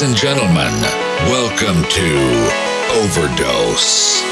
Ladies and gentlemen, welcome to Overdose.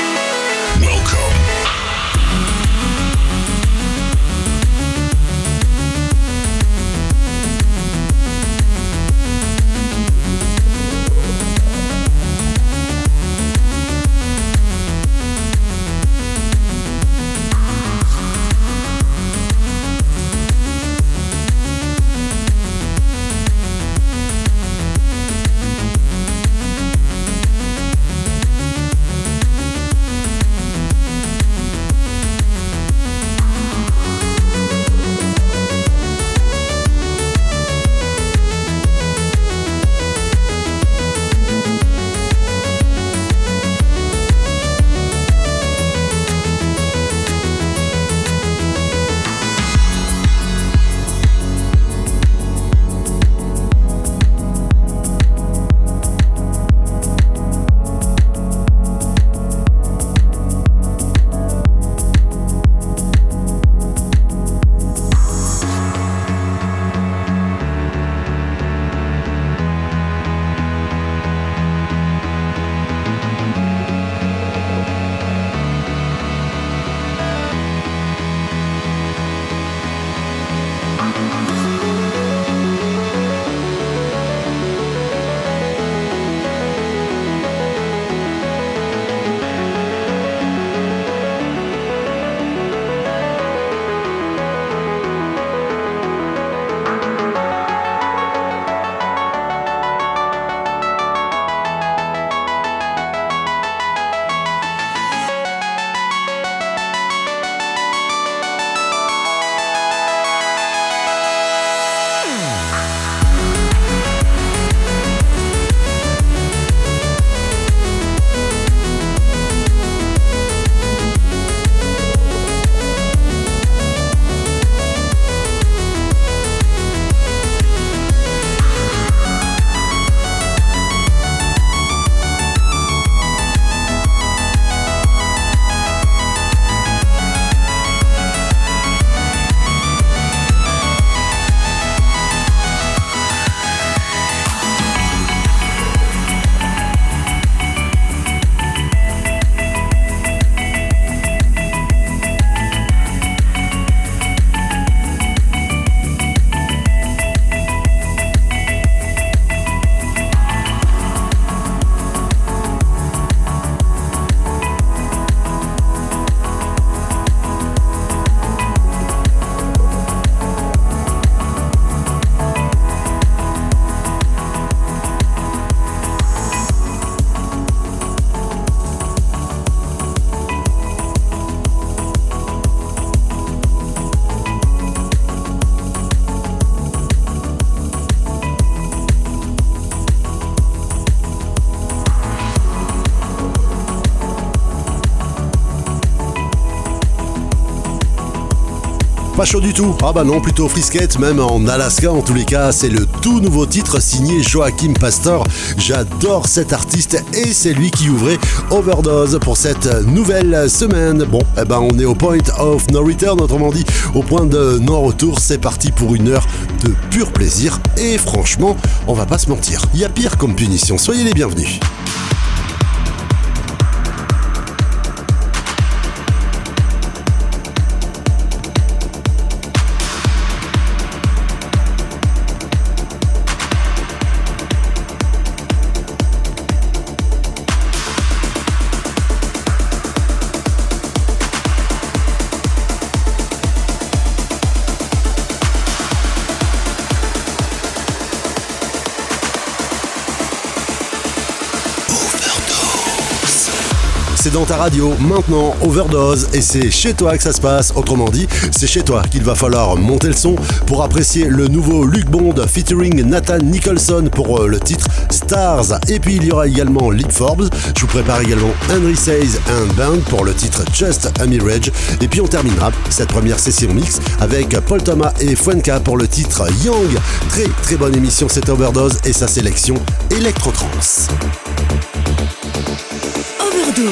Pas chaud du tout. Ah bah non, plutôt frisquette, même en Alaska en tous les cas. C'est le tout nouveau titre signé Joachim Pastor. J'adore cet artiste et c'est lui qui ouvrait Overdose pour cette nouvelle semaine. Bon, eh ben on est au point of no return, autrement dit au point de non-retour. C'est parti pour une heure de pur plaisir et franchement, on va pas se mentir. Il y a pire comme punition. Soyez les bienvenus. Dans ta radio, maintenant Overdose, et c'est chez toi que ça se passe. Autrement dit, c'est chez toi qu'il va falloir monter le son pour apprécier le nouveau Luc Bond featuring Nathan Nicholson pour euh, le titre Stars. Et puis il y aura également Lee Forbes. Je vous prépare également Henry Says and Band pour le titre Just a Mirage. Et puis on terminera cette première session mix avec Paul Thomas et Fuenka pour le titre Young. Très très bonne émission, c'est Overdose et sa sélection Electro-Trans. Overdose. 12.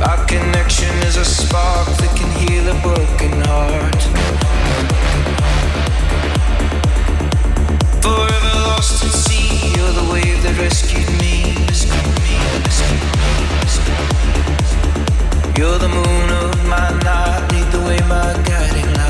Our connection is a spark that can heal a broken heart. Forever lost at sea, you're the wave that rescued me. You're the moon of my night, lead the way, my guiding light.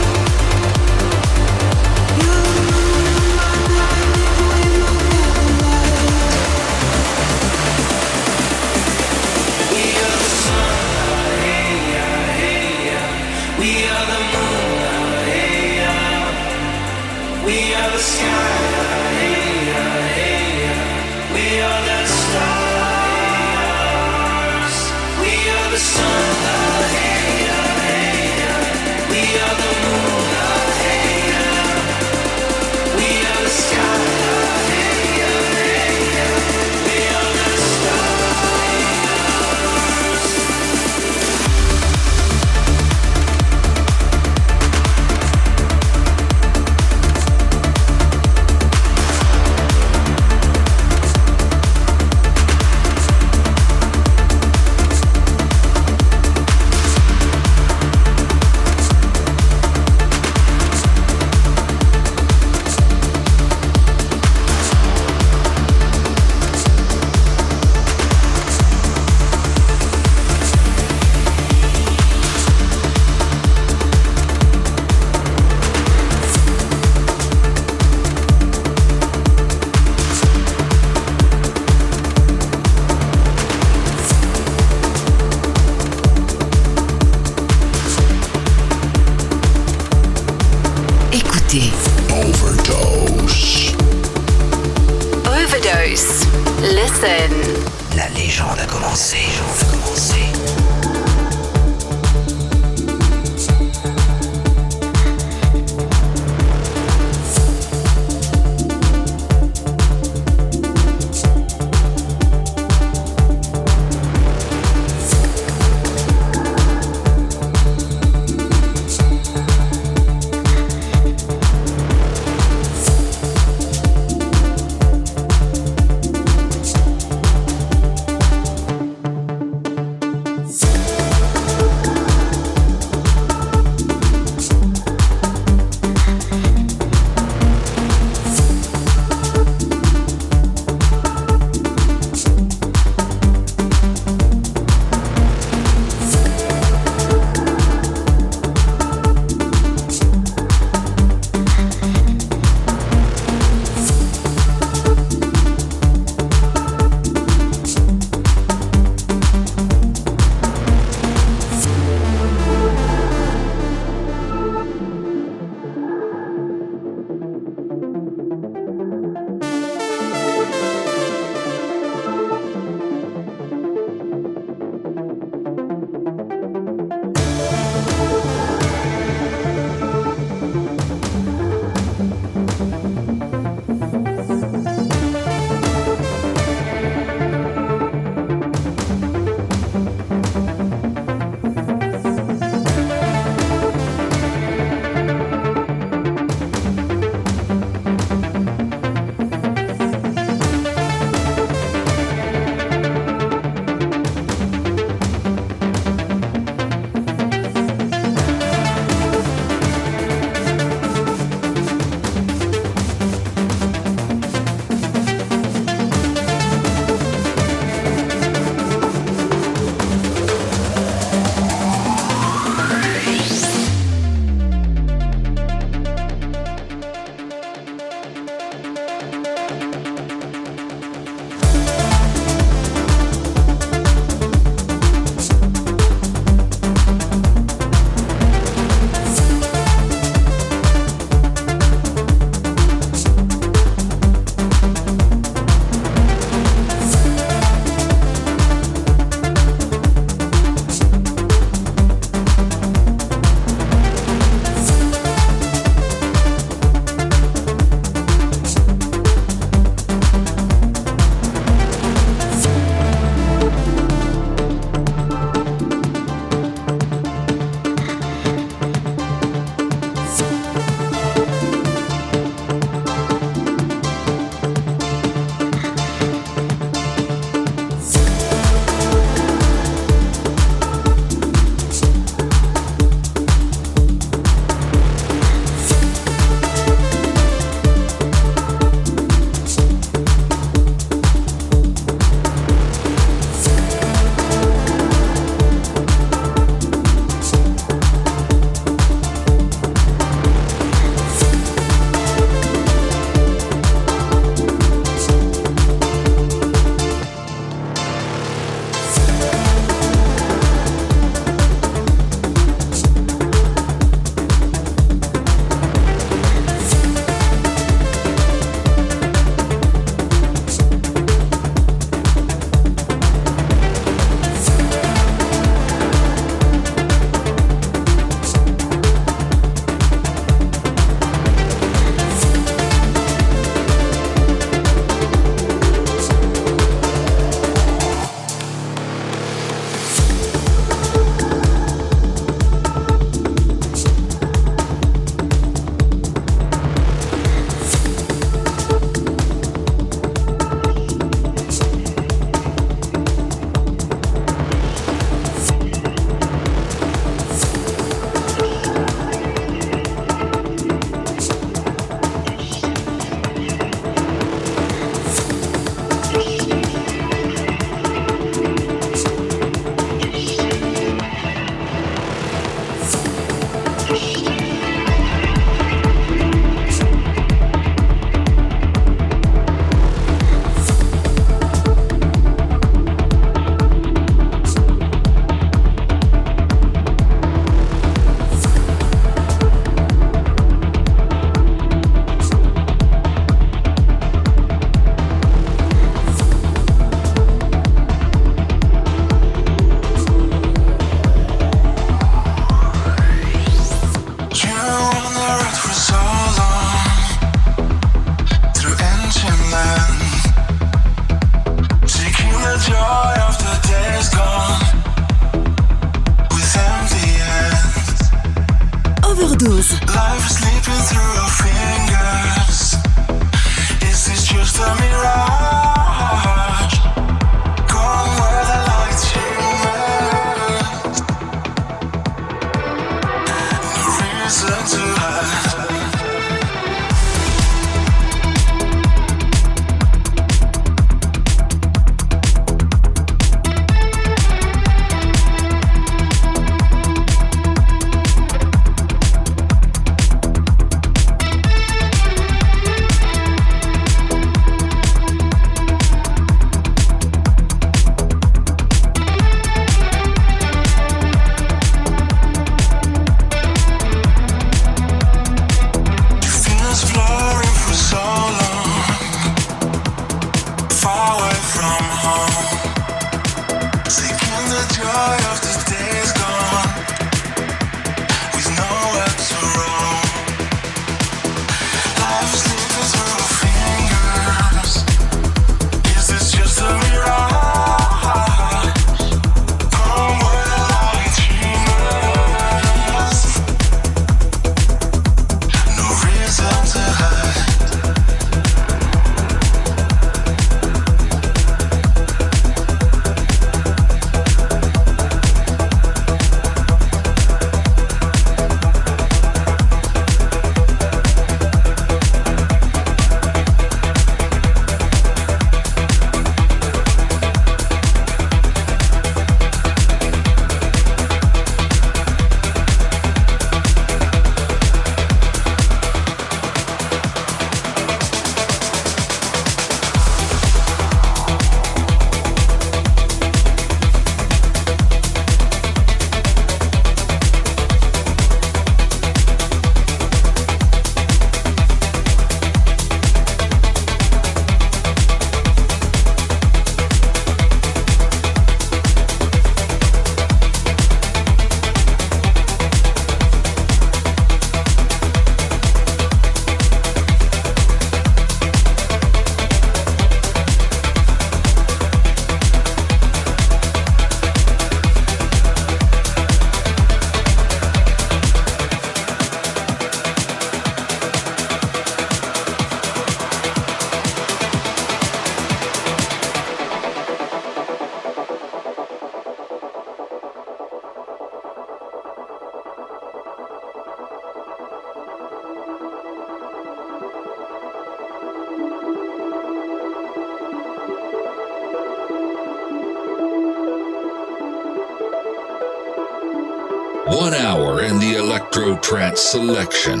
Trance selection,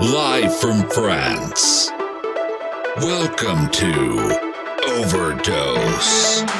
live from France. Welcome to Overdose.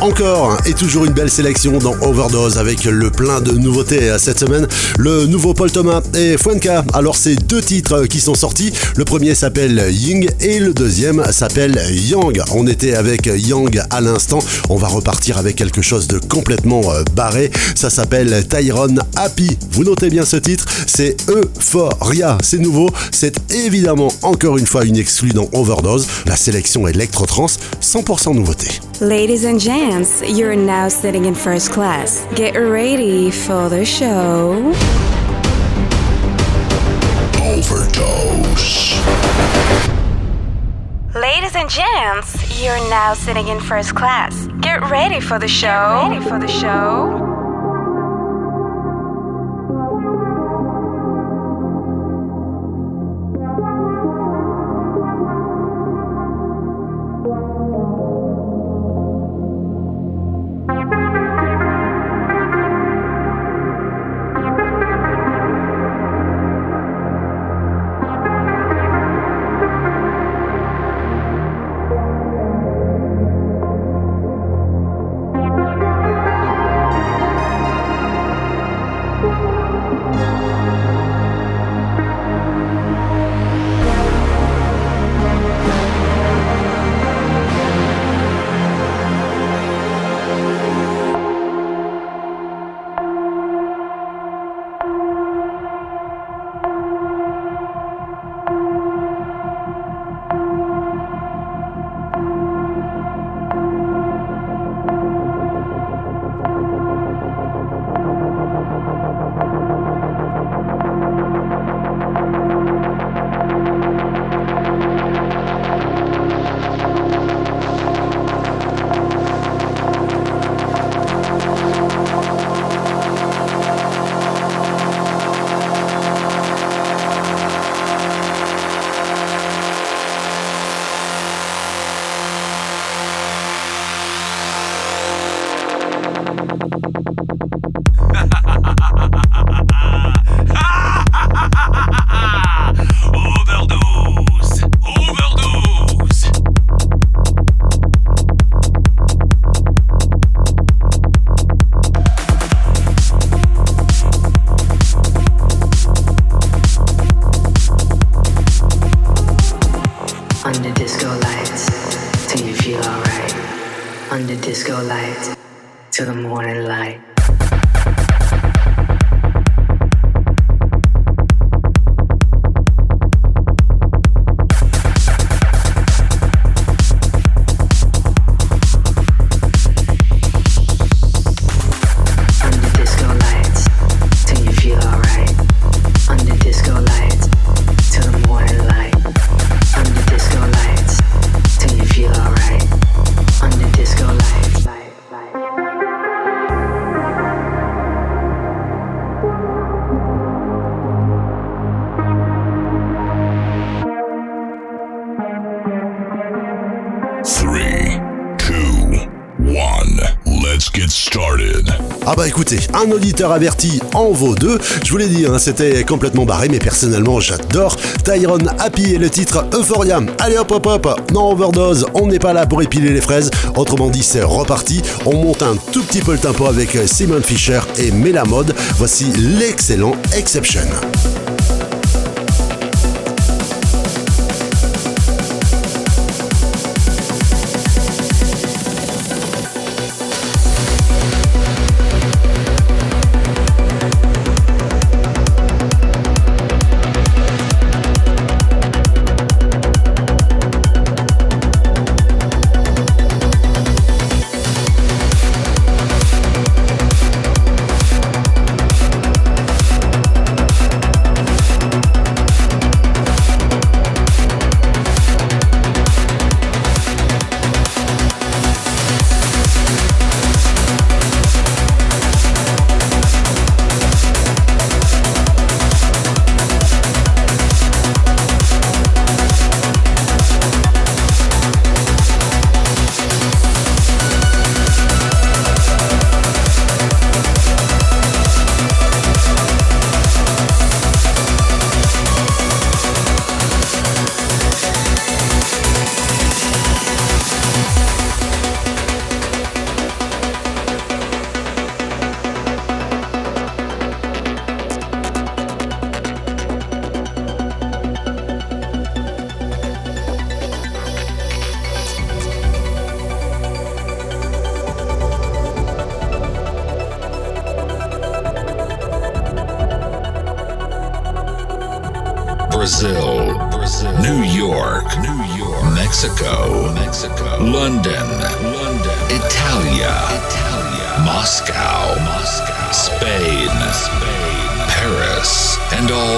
Encore et toujours une belle sélection dans Overdose avec le plein de nouveautés cette semaine. Le nouveau Paul Thomas et Fuenka. Alors c'est deux titres qui sont sortis. Le premier s'appelle Ying et le deuxième s'appelle Yang. On était avec Yang à l'instant. On va repartir avec quelque chose de complètement euh, barré. Ça s'appelle Tyron Happy. Vous notez bien ce titre? C'est Euphoria. C'est nouveau. C'est évidemment encore une fois une exclue dans Overdose. La sélection Electro-Trans, 100% nouveauté. Ladies and gents, you're now sitting in first class. Get ready for the show. Overdose. Ladies and gents, you're now sitting in first class. Get ready for the show. Get ready for the show. Un auditeur averti en vaut deux. Je vous l'ai dit, hein, c'était complètement barré, mais personnellement j'adore. Tyron Happy et le titre Euphoria. Allez hop hop hop, non overdose, on n'est pas là pour épiler les fraises. Autrement dit, c'est reparti. On monte un tout petit peu le tempo avec Simon Fisher et Melamode. Voici l'excellent Exception.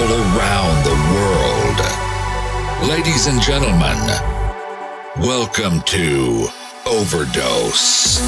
All around the world. Ladies and gentlemen, welcome to Overdose.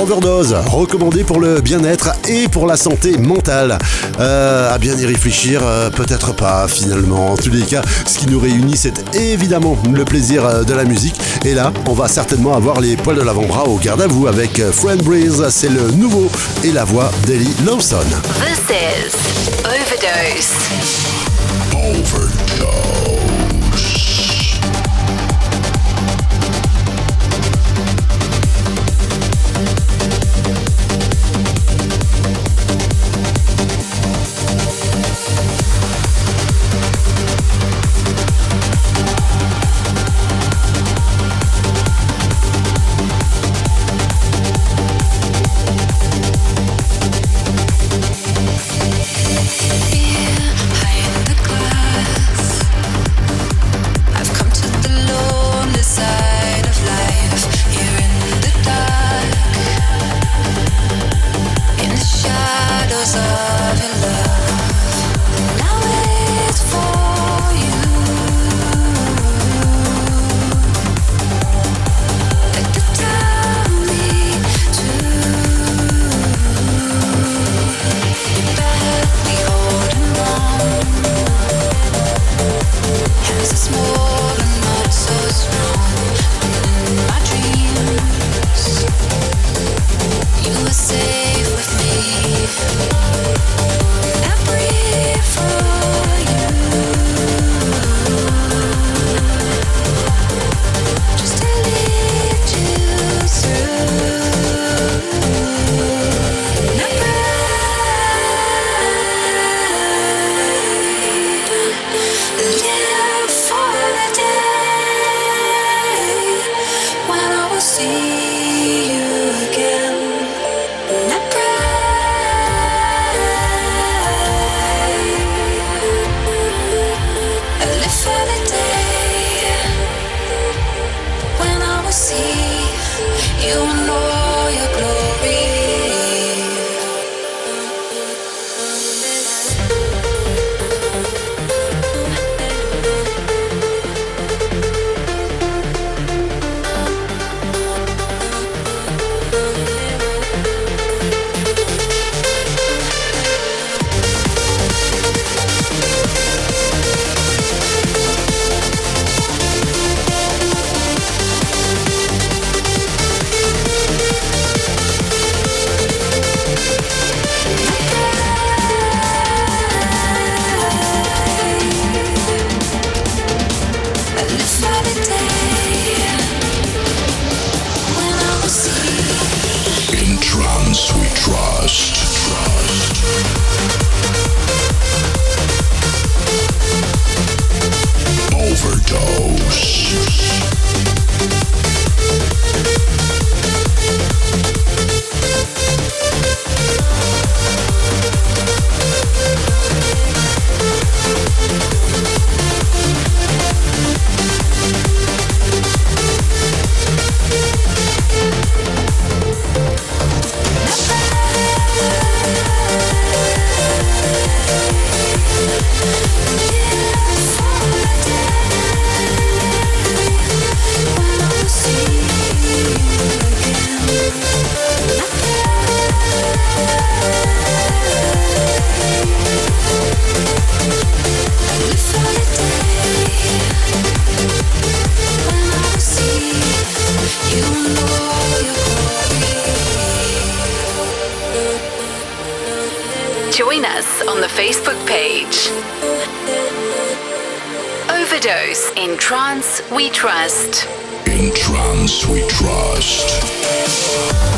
Overdose, recommandé pour le bien-être et pour la santé mentale. Euh, à bien y réfléchir, euh, peut-être pas finalement. En tous les cas, ce qui nous réunit, c'est évidemment le plaisir euh, de la musique. Et là, on va certainement avoir les poils de l'avant-bras au garde à vous avec Friend Breeze, c'est le nouveau et la voix d'Ellie Lawson. This is Overdose. Trance We Trust. In trance we trust.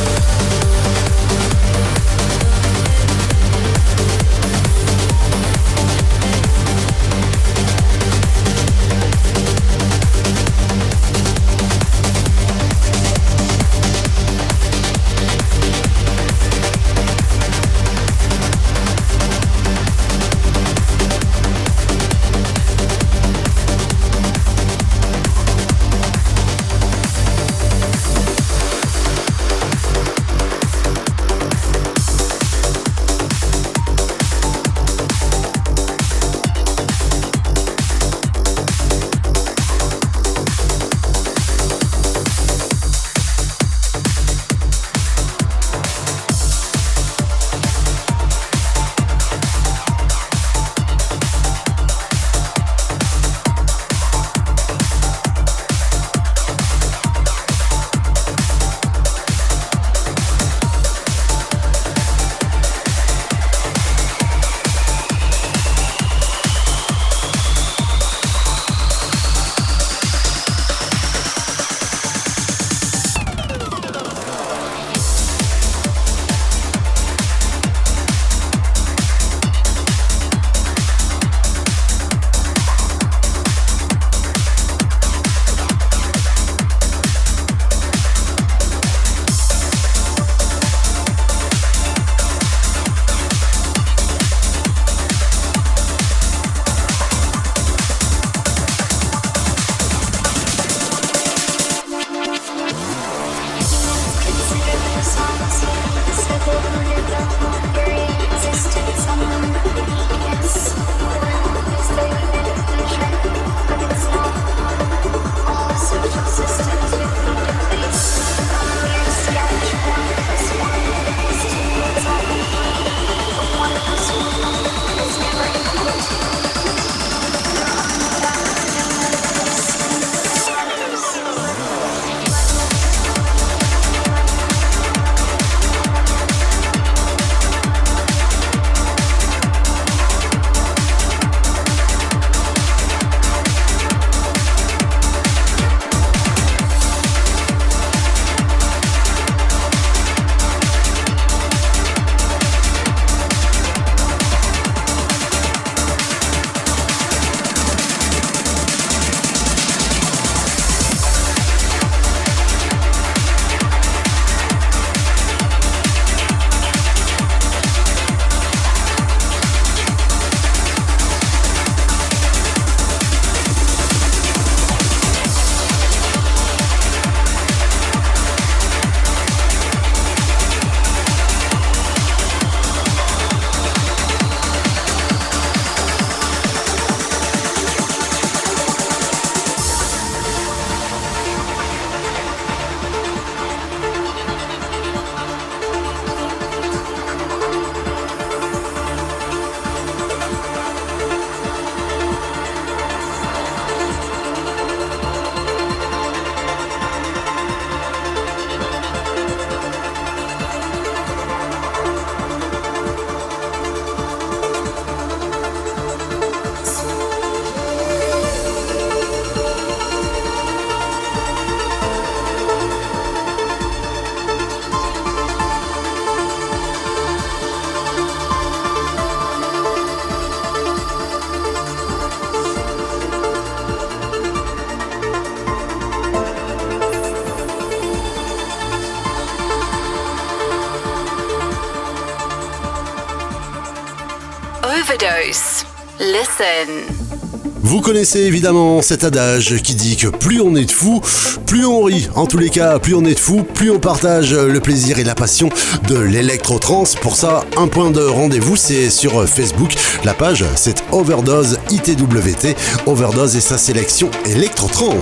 Vous connaissez évidemment cet adage qui dit que plus on est de fous, plus on rit. En tous les cas, plus on est de fous, plus on partage le plaisir et la passion de l'électro-trans. Pour ça, un point de rendez-vous, c'est sur Facebook. La page, c'est Overdose ITWT. Overdose et sa sélection électro-trans.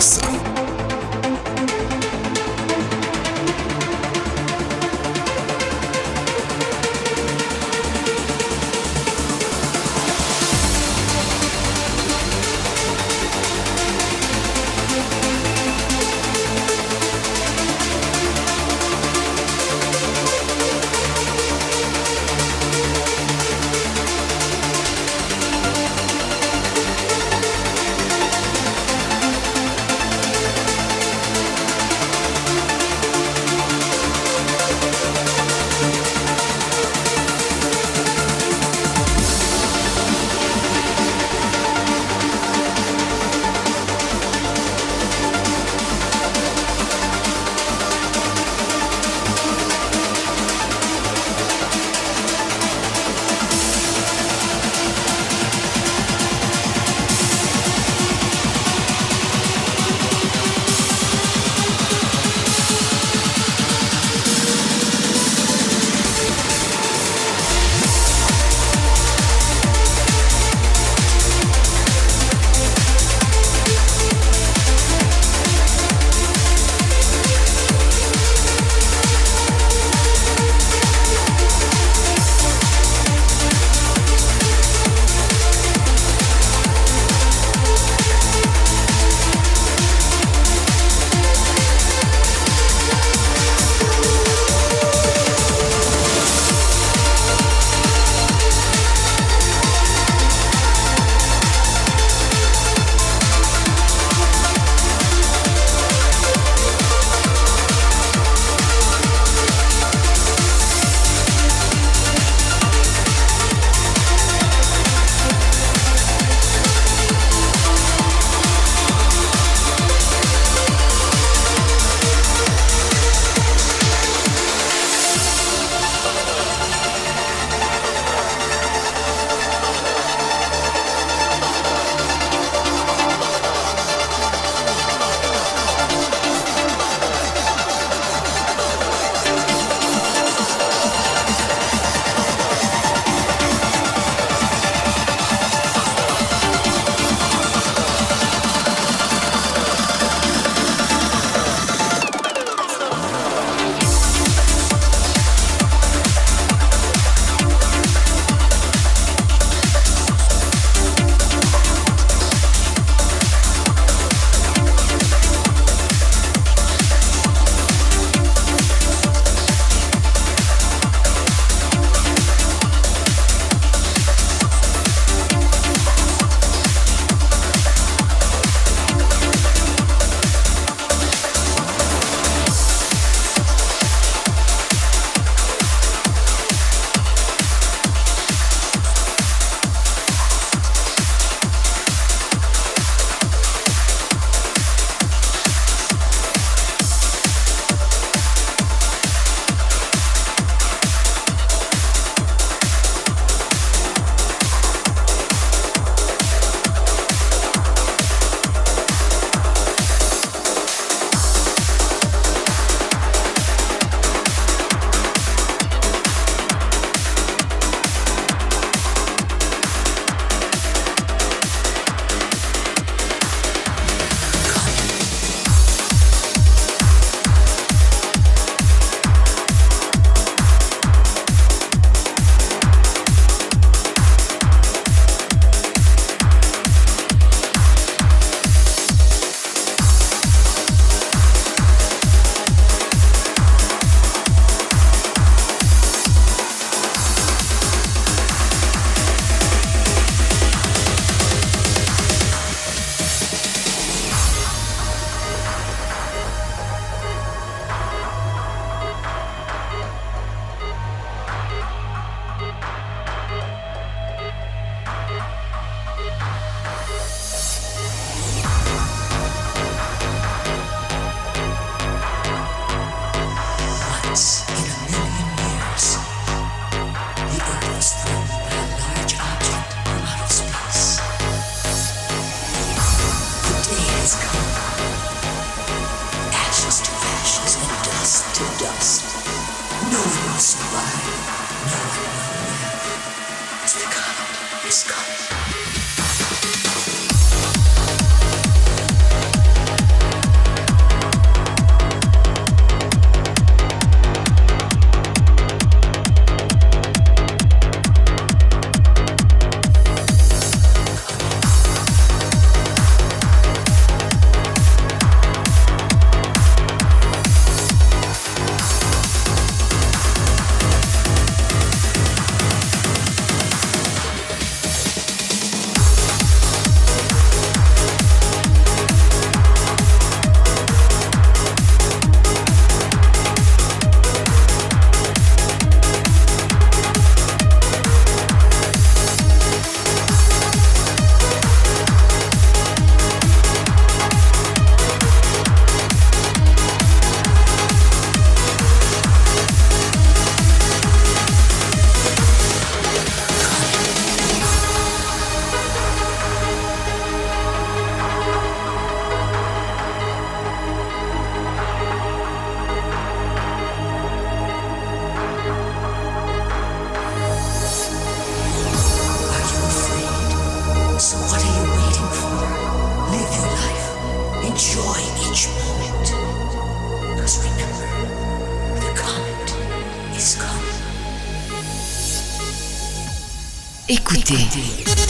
Écoutez.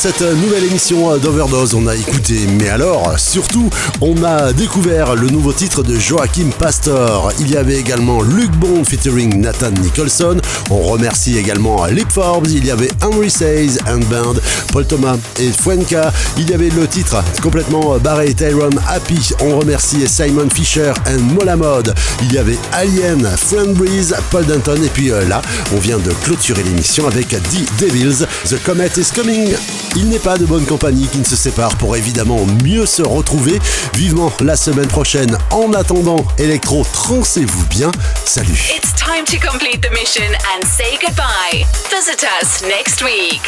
Cette nouvelle émission d'Overdose, on a écouté, mais alors, surtout, on a découvert le nouveau titre de Joachim Pastor. Il y avait également Luke Bond featuring Nathan Nicholson. On remercie également Lip Forbes. Il y avait Henry Says and Band, Paul Thomas et Fuenka. Il y avait le titre complètement barré Tyrone Happy. On remercie Simon Fisher and Mola Mode. Il y avait Alien, Friend Breeze, Paul Denton. Et puis euh, là, on vient de clôturer l'émission avec The Devils. The Comet is Coming. Il n'est pas de bonne compagnie qui ne se sépare pour évidemment mieux se retrouver. Vivement la semaine prochaine. En attendant, électro, trancez-vous bien. Salut. Time to complete the mission and say goodbye. Visit us next week.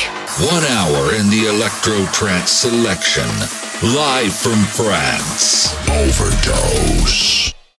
One hour in the electro trance selection. Live from France. Overdose.